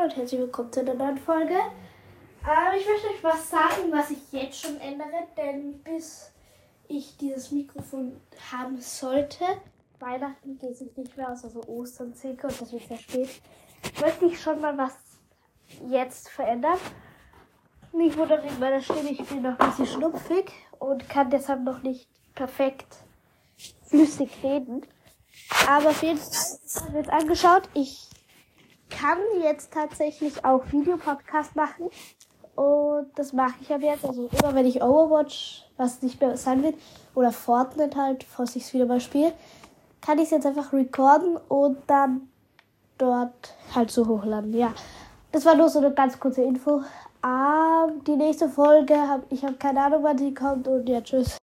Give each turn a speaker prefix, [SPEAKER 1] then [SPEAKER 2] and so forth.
[SPEAKER 1] Hallo und herzlich willkommen zu einer neuen Folge. Ähm, ich möchte euch was sagen, was ich jetzt schon ändere, denn bis ich dieses Mikrofon haben sollte, Weihnachten geht sich nicht mehr aus, also Ostern circa und das wird sehr spät, möchte ich schon mal was jetzt verändern. Nicht wundern wegen meiner Stimme, ich bin noch ein bisschen schnupfig und kann deshalb noch nicht perfekt flüssig reden. Aber auf jeden Fall wird angeschaut. Ich kann jetzt tatsächlich auch Videopodcast machen. Und das mache ich ab jetzt. Also immer wenn ich Overwatch, was nicht mehr sein wird, oder Fortnite halt, falls ich es wieder mal spiele, kann ich es jetzt einfach recorden und dann dort halt so hochladen. Ja, das war nur so eine ganz kurze Info. Aber die nächste Folge, hab, ich habe keine Ahnung, wann die kommt und ja, tschüss.